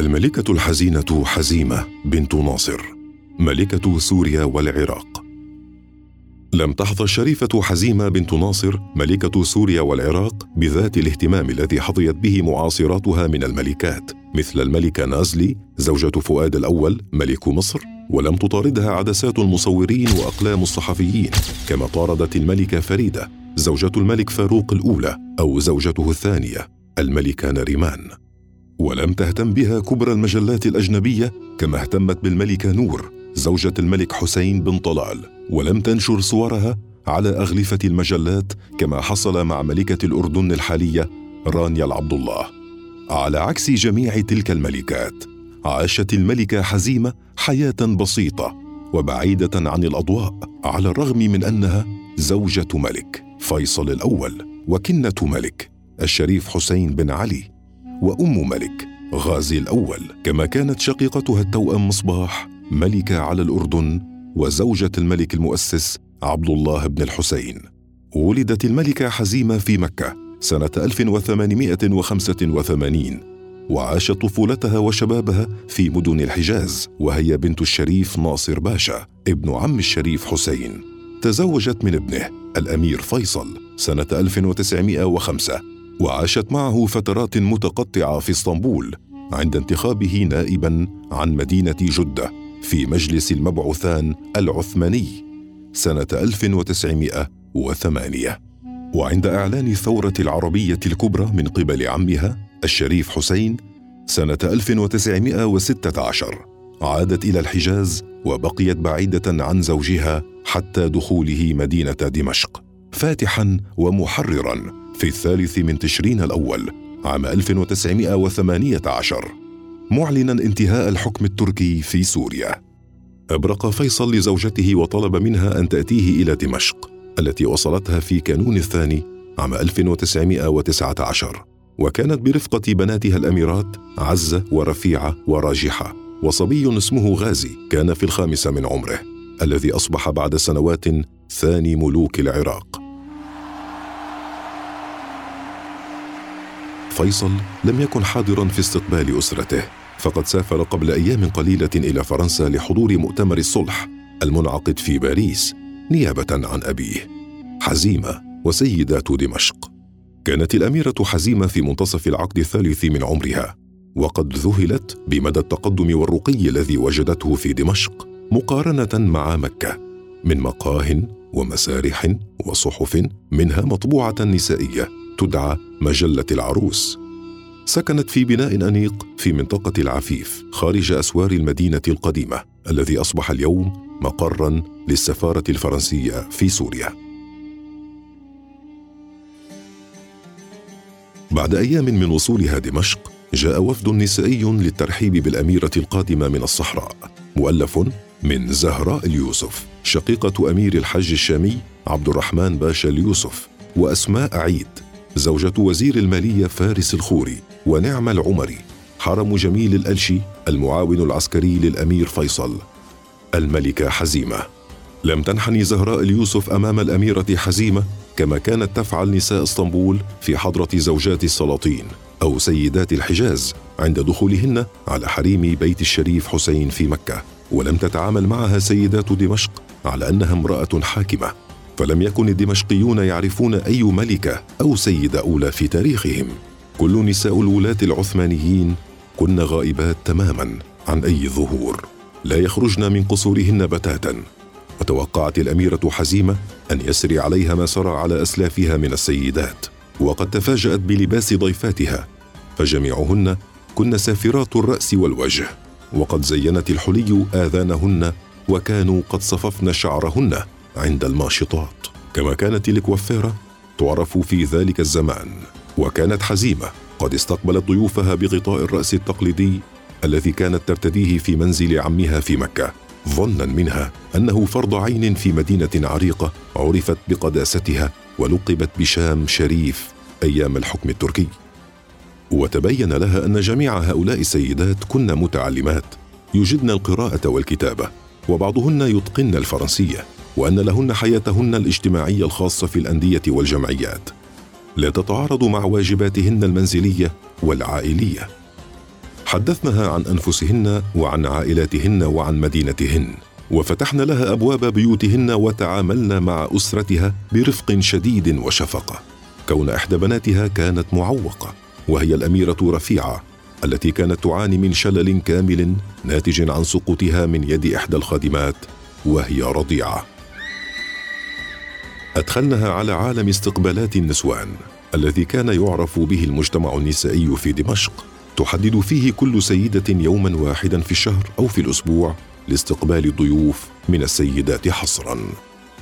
الملكة الحزينة حزيمة بنت ناصر ملكة سوريا والعراق. لم تحظى الشريفة حزيمة بنت ناصر ملكة سوريا والعراق بذات الاهتمام الذي حظيت به معاصراتها من الملكات مثل الملكة نازلي زوجة فؤاد الأول ملك مصر ولم تطاردها عدسات المصورين وأقلام الصحفيين كما طاردت الملكة فريدة زوجة الملك فاروق الأولى أو زوجته الثانية الملكة نريمان. ولم تهتم بها كبرى المجلات الأجنبية كما اهتمت بالملكة نور زوجة الملك حسين بن طلال. ولم تنشر صورها على أغلفة المجلات كما حصل مع ملكة الأردن الحالية رانيا العبد الله على عكس جميع تلك الملكات عاشت الملكة حزيمة حياة بسيطة وبعيدة عن الأضواء على الرغم من أنها زوجة ملك فيصل الأول وكنة ملك الشريف حسين بن علي. وأم ملك غازي الأول. كما كانت شقيقتها التوأم مصباح ملكة على الأردن وزوجة الملك المؤسس عبد الله بن الحسين. ولدت الملكة حزيمة في مكة سنة 1885 وعاشت طفولتها وشبابها في مدن الحجاز وهي بنت الشريف ناصر باشا ابن عم الشريف حسين. تزوجت من ابنه الأمير فيصل سنة 1905 وعاشت معه فترات متقطعة في اسطنبول عند انتخابه نائبا عن مدينة جدة في مجلس المبعوثان العثماني سنة 1908 وعند إعلان الثورة العربية الكبرى من قبل عمها الشريف حسين سنة 1916 عادت إلى الحجاز وبقيت بعيدة عن زوجها حتى دخوله مدينة دمشق فاتحا ومحررا. في الثالث من تشرين الأول عام 1918 معلنا انتهاء الحكم التركي في سوريا. أبرق فيصل لزوجته وطلب منها أن تأتيه إلى دمشق التي وصلتها في كانون الثاني عام 1919 وكانت برفقة بناتها الأميرات عزة ورفيعة وراجحة وصبي اسمه غازي كان في الخامسة من عمره الذي أصبح بعد سنوات ثاني ملوك العراق. فيصل لم يكن حاضرا في استقبال أسرته فقد سافر قبل أيام قليلة إلى فرنسا لحضور مؤتمر الصلح المنعقد في باريس نيابة عن أبيه حزيمة وسيدات دمشق. كانت الأميرة حزيمة في منتصف العقد الثالث من عمرها وقد ذهلت بمدى التقدم والرقي الذي وجدته في دمشق مقارنة مع مكة من مقاه ومسارح وصحف منها مطبوعة نسائية. تدعى مجلة العروس. سكنت في بناء أنيق في منطقة العفيف خارج أسوار المدينة القديمة الذي أصبح اليوم مقرا للسفارة الفرنسية في سوريا. بعد أيام من وصولها دمشق جاء وفد نسائي للترحيب بالأميرة القادمة من الصحراء مؤلف من زهراء اليوسف شقيقة أمير الحج الشامي عبد الرحمن باشا اليوسف وأسماء عيد. زوجة وزير المالية فارس الخوري ونعم العمري حرم جميل الألشي المعاون العسكري للأمير فيصل. الملكة حزيمة. لم تنحني زهراء اليوسف أمام الأميرة حزيمة كما كانت تفعل نساء اسطنبول في حضرة زوجات السلاطين أو سيدات الحجاز عند دخولهن على حريم بيت الشريف حسين في مكة. ولم تتعامل معها سيدات دمشق على أنها امرأة حاكمة. فلم يكن الدمشقيون يعرفون أي ملكة أو سيدة أولى في تاريخهم. كل نساء الولاة العثمانيين كن غائبات تماما عن أي ظهور. لا يخرجن من قصورهن بتاتا. وتوقعت الأميرة حزيمة أن يسري عليها ما سرى على أسلافها من السيدات. وقد تفاجأت بلباس ضيفاتها. فجميعهن كن سافرات الرأس والوجه. وقد زينت الحلي آذانهن وكانوا قد صففن شعرهن. عند الماشطات. كما كانت الكوافيرة تعرف في ذلك الزمان وكانت حزيمة. قد استقبلت ضيوفها بغطاء الرأس التقليدي الذي كانت ترتديه في منزل عمها في مكة. ظنا منها أنه فرض عين في مدينة عريقة عرفت بقداستها ولقبت بشام شريف أيام الحكم التركي. وتبين لها أن جميع هؤلاء السيدات كن متعلمات. يجدن القراءة والكتابة وبعضهن يتقن الفرنسية. وأن لهن حياتهن الاجتماعية الخاصة في الأندية والجمعيات. لا تتعارض مع واجباتهن المنزلية والعائلية. حدثنها عن أنفسهن وعن عائلاتهن وعن مدينتهن وفتحن لها أبواب بيوتهن وتعاملن مع أسرتها برفق شديد وشفقه كون إحدى بناتها كانت معوقة وهي الأميرة رفيعة التي كانت تعاني من شلل كامل ناتج عن سقوطها من يد إحدى الخادمات وهي رضيعة. ادخلنها على عالم استقبالات النسوان الذي كان يعرف به المجتمع النسائي في دمشق. تحدد فيه كل سيدة يوما واحدا في الشهر أو في الأسبوع لاستقبال الضيوف من السيدات حصرا.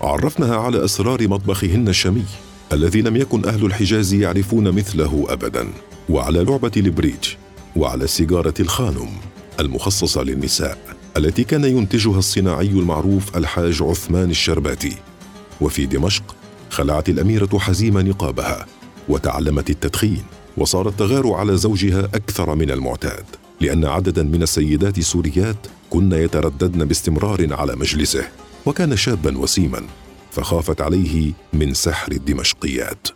عرفناها على أسرار مطبخهن الشامي الذي لم يكن أهل الحجاز يعرفون مثله ابدا. وعلى لعبة البريج وعلى سيجارة الخانم المخصصة للنساء التي كان ينتجها الصناعي المعروف الحاج عثمان الشرباتي. وفي دمشق خلعت الأميرة حزيمة نقابها وتعلمت التدخين وصارت تغار على زوجها أكثر من المعتاد لأن عددا من السيدات السوريات كن يترددن باستمرار على مجلسه وكان شابا وسيما فخافت عليه من سحر الدمشقيات.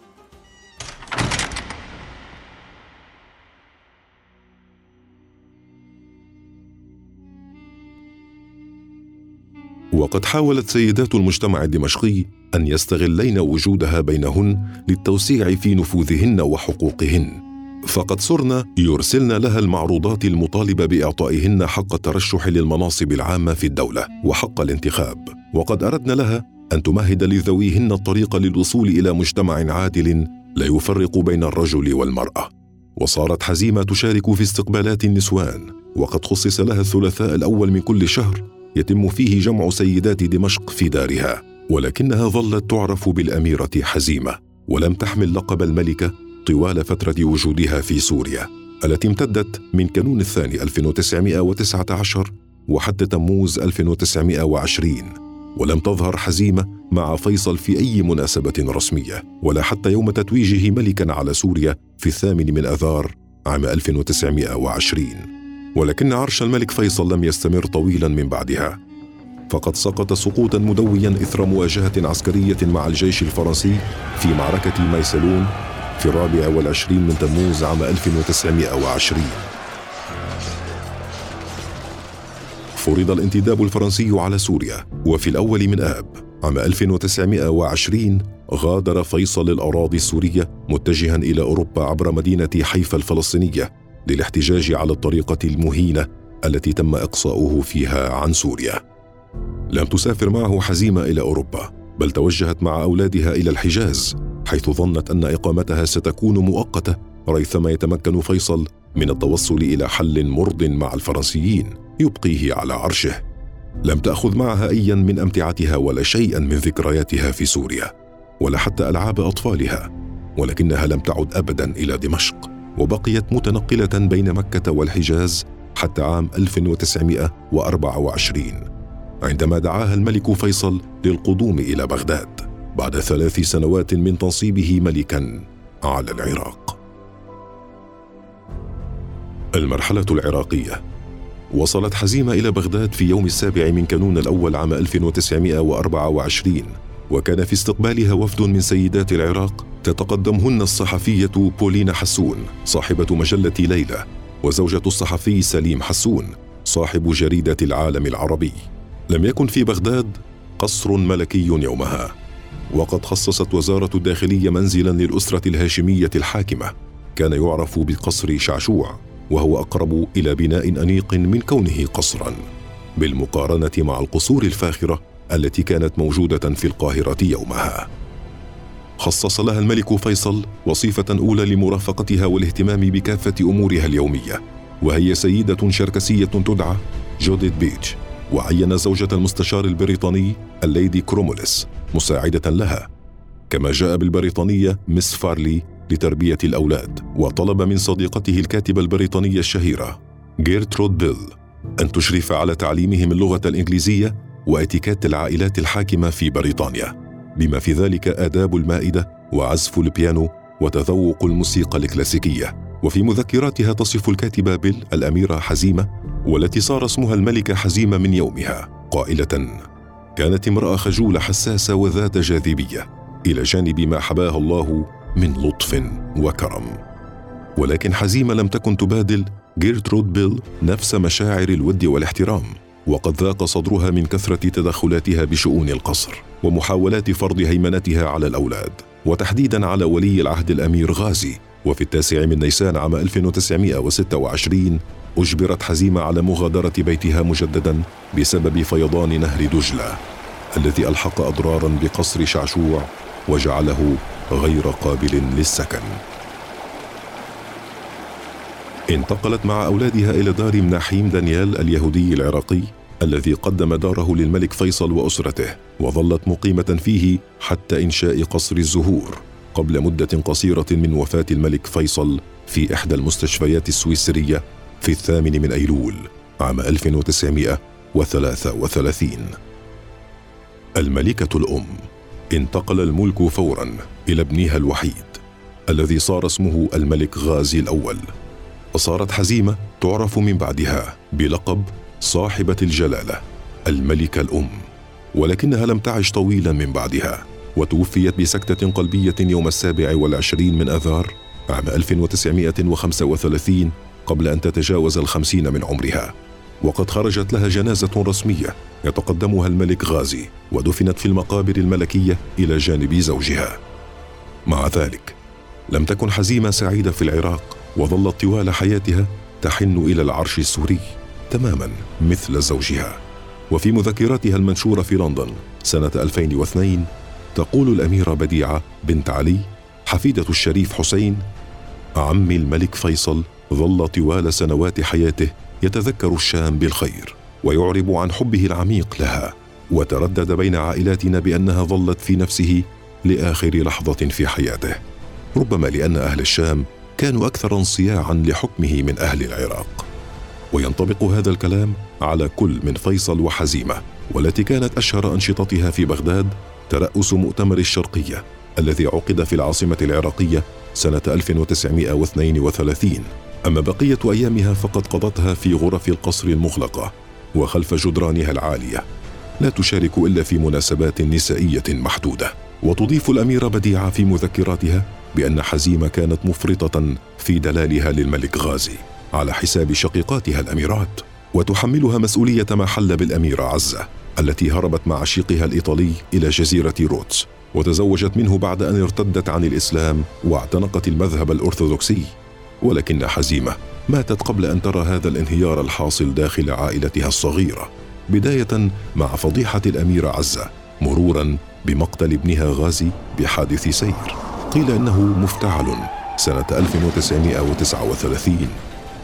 وقد حاولت سيدات المجتمع الدمشقي أن يستغلين وجودها بينهن للتوسيع في نفوذهن وحقوقهن. فقد صرن يرسلن لها المعروضات المطالبة بإعطائهن حق الترشح للمناصب العامة في الدولة وحق الانتخاب. وقد اردن لها أن تمهد لذويهن الطريق للوصول إلى مجتمع عادل لا يفرق بين الرجل والمرأة. وصارت حزيمة تشارك في استقبالات النسوان وقد خصص لها الثلاثاء الأول من كل شهر يتم فيه جمع سيدات دمشق في دارها ولكنها ظلت تعرف بالأميرة حزيمة ولم تحمل لقب الملكة طوال فترة وجودها في سوريا التي امتدت من كانون الثاني 1919 وحتى تموز 1920 ولم تظهر حزيمة مع فيصل في أي مناسبة رسمية ولا حتى يوم تتويجه ملكا على سوريا في الثامن من أذار عام 1920 ولكن عرش الملك فيصل لم يستمر طويلا من بعدها. فقد سقط سقوطا مدويا إثر مواجهة عسكرية مع الجيش الفرنسي في معركة ميسلون في الرابع والعشرين من تموز عام 1920 فرض الانتداب الفرنسي على سوريا وفي الأول من آب عام 1920 غادر فيصل الأراضي السورية متجها إلى أوروبا عبر مدينة حيفا الفلسطينية. للاحتجاج على الطريقة المهينة التي تم إقصاؤه فيها عن سوريا. لم تسافر معه حزيمة إلى أوروبا بل توجهت مع أولادها إلى الحجاز حيث ظنت أن إقامتها ستكون مؤقتة ريثما يتمكن فيصل من التوصل إلى حل مرض مع الفرنسيين يبقيه على عرشه. لم تأخذ معها ايا من أمتعتها ولا شيئا من ذكرياتها في سوريا ولا حتى ألعاب أطفالها ولكنها لم تعد ابدا إلى دمشق. وبقيت متنقلة بين مكة والحجاز حتى عام 1924 عندما دعاها الملك فيصل للقدوم إلى بغداد بعد ثلاث سنوات من تنصيبه ملكا على العراق. المرحلة العراقية. وصلت حزيمة إلى بغداد في يوم السابع من كانون الأول عام 1924 وكان في استقبالها وفد من سيدات العراق تتقدمهن الصحفية بولينا حسون صاحبة مجلة ليلى وزوجة الصحفي سليم حسون صاحب جريدة العالم العربي. لم يكن في بغداد قصر ملكي يومها وقد خصصت وزارة الداخلية منزلا للأسرة الهاشمية الحاكمة. كان يعرف بقصر شعشوع وهو أقرب إلى بناء أنيق من كونه قصرا. بالمقارنة مع القصور الفاخرة التي كانت موجودة في القاهرة يومها. خصص لها الملك فيصل وصيفة أولى لمرافقتها والاهتمام بكافة أمورها اليومية وهي سيدة شركسية تدعى جوديت بيتش وعين زوجة المستشار البريطاني الليدي كروموليس مساعدة لها. كما جاء بالبريطانية مس فارلي لتربية الأولاد وطلب من صديقته الكاتبة البريطانية الشهيرة جيرترود بيل أن تشرف على تعليمهم اللغة الإنجليزية وإتيكيت العائلات الحاكمة في بريطانيا بما في ذلك آداب المائدة وعزف البيانو وتذوق الموسيقى الكلاسيكية. وفي مذكراتها تصف الكاتبة بيل الأميرة حزيمة والتي صار اسمها الملكة حزيمة من يومها. قائلة كانت امرأة خجولة حساسة وذات جاذبية إلى جانب ما حباها الله من لطف وكرم. ولكن حزيمة لم تكن تبادل جيرترود بيل نفس مشاعر الود والاحترام. وقد ذاق صدرها من كثرة تدخلاتها بشؤون القصر ومحاولات فرض هيمنتها على الأولاد وتحديدا على ولي العهد الأمير غازي. وفي التاسع من نيسان عام 1926 أجبرت حزيمة على مغادرة بيتها مجددا بسبب فيضان نهر دجلة الذي ألحق أضرارا بقصر شعشوع وجعله غير قابل للسكن. انتقلت مع أولادها إلى دار مناحيم دانيال اليهودي العراقي الذي قدم داره للملك فيصل وأسرته وظلت مقيمة فيه حتى إنشاء قصر الزهور قبل مدة قصيرة من وفاة الملك فيصل في إحدى المستشفيات السويسرية في الثامن من أيلول عام 1933 الملكة الأم انتقل الملك فورا إلى ابنها الوحيد الذي صار اسمه الملك غازي الأول. وصارت حزيمة تعرف من بعدها بلقب صاحبة الجلالة الملكة الأم ولكنها لم تعش طويلا من بعدها وتوفيت بسكتة قلبية يوم السابع والعشرين من أذار عام 1935 قبل أن تتجاوز الخمسين من عمرها. وقد خرجت لها جنازة رسمية يتقدمها الملك غازي ودفنت في المقابر الملكية إلى جانب زوجها. مع ذلك لم تكن حزيمة سعيدة في العراق وظلت طوال حياتها تحن إلى العرش السوري. تماما مثل زوجها. وفي مذكراتها المنشورة في لندن سنة 2002 تقول الأميرة بديعة بنت علي حفيدة الشريف حسين عمي الملك فيصل ظل طوال سنوات حياته يتذكر الشام بالخير ويعرب عن حبه العميق لها وتردد بين عائلاتنا بأنها ظلت في نفسه لآخر لحظة في حياته. ربما لأن أهل الشام كانوا أكثر انصياعا لحكمه من أهل العراق. وينطبق هذا الكلام على كل من فيصل وحزيمة والتي كانت أشهر أنشطتها في بغداد ترأس مؤتمر الشرقية الذي عقد في العاصمة العراقية سنة 1932 أما بقية أيامها فقد قضتها في غرف القصر المغلقة وخلف جدرانها العالية. لا تشارك إلا في مناسبات نسائية محدودة. وتضيف الاميره بديعه في مذكراتها بأن حزيمة كانت مفرطة في دلالها للملك غازي. على حساب شقيقاتها الأميرات وتحملها مسؤولية ما حل بالأميرة عزة التي هربت مع عشيقها الإيطالي إلى جزيرة روتس وتزوجت منه بعد أن ارتدت عن الإسلام واعتنقت المذهب الأرثوذكسي. ولكن حزيمة ماتت قبل أن ترى هذا الانهيار الحاصل داخل عائلتها الصغيرة بداية مع فضيحة الاميره عزة مرورا بمقتل ابنها غازي بحادث سير. قيل إنه مفتعل سنة 1939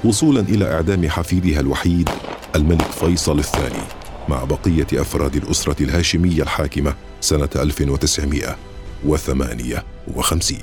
وصولا إلى إعدام حفيدها الوحيد الملك فيصل الثاني مع بقية أفراد الأسرة الهاشمية الحاكمة سنة 1958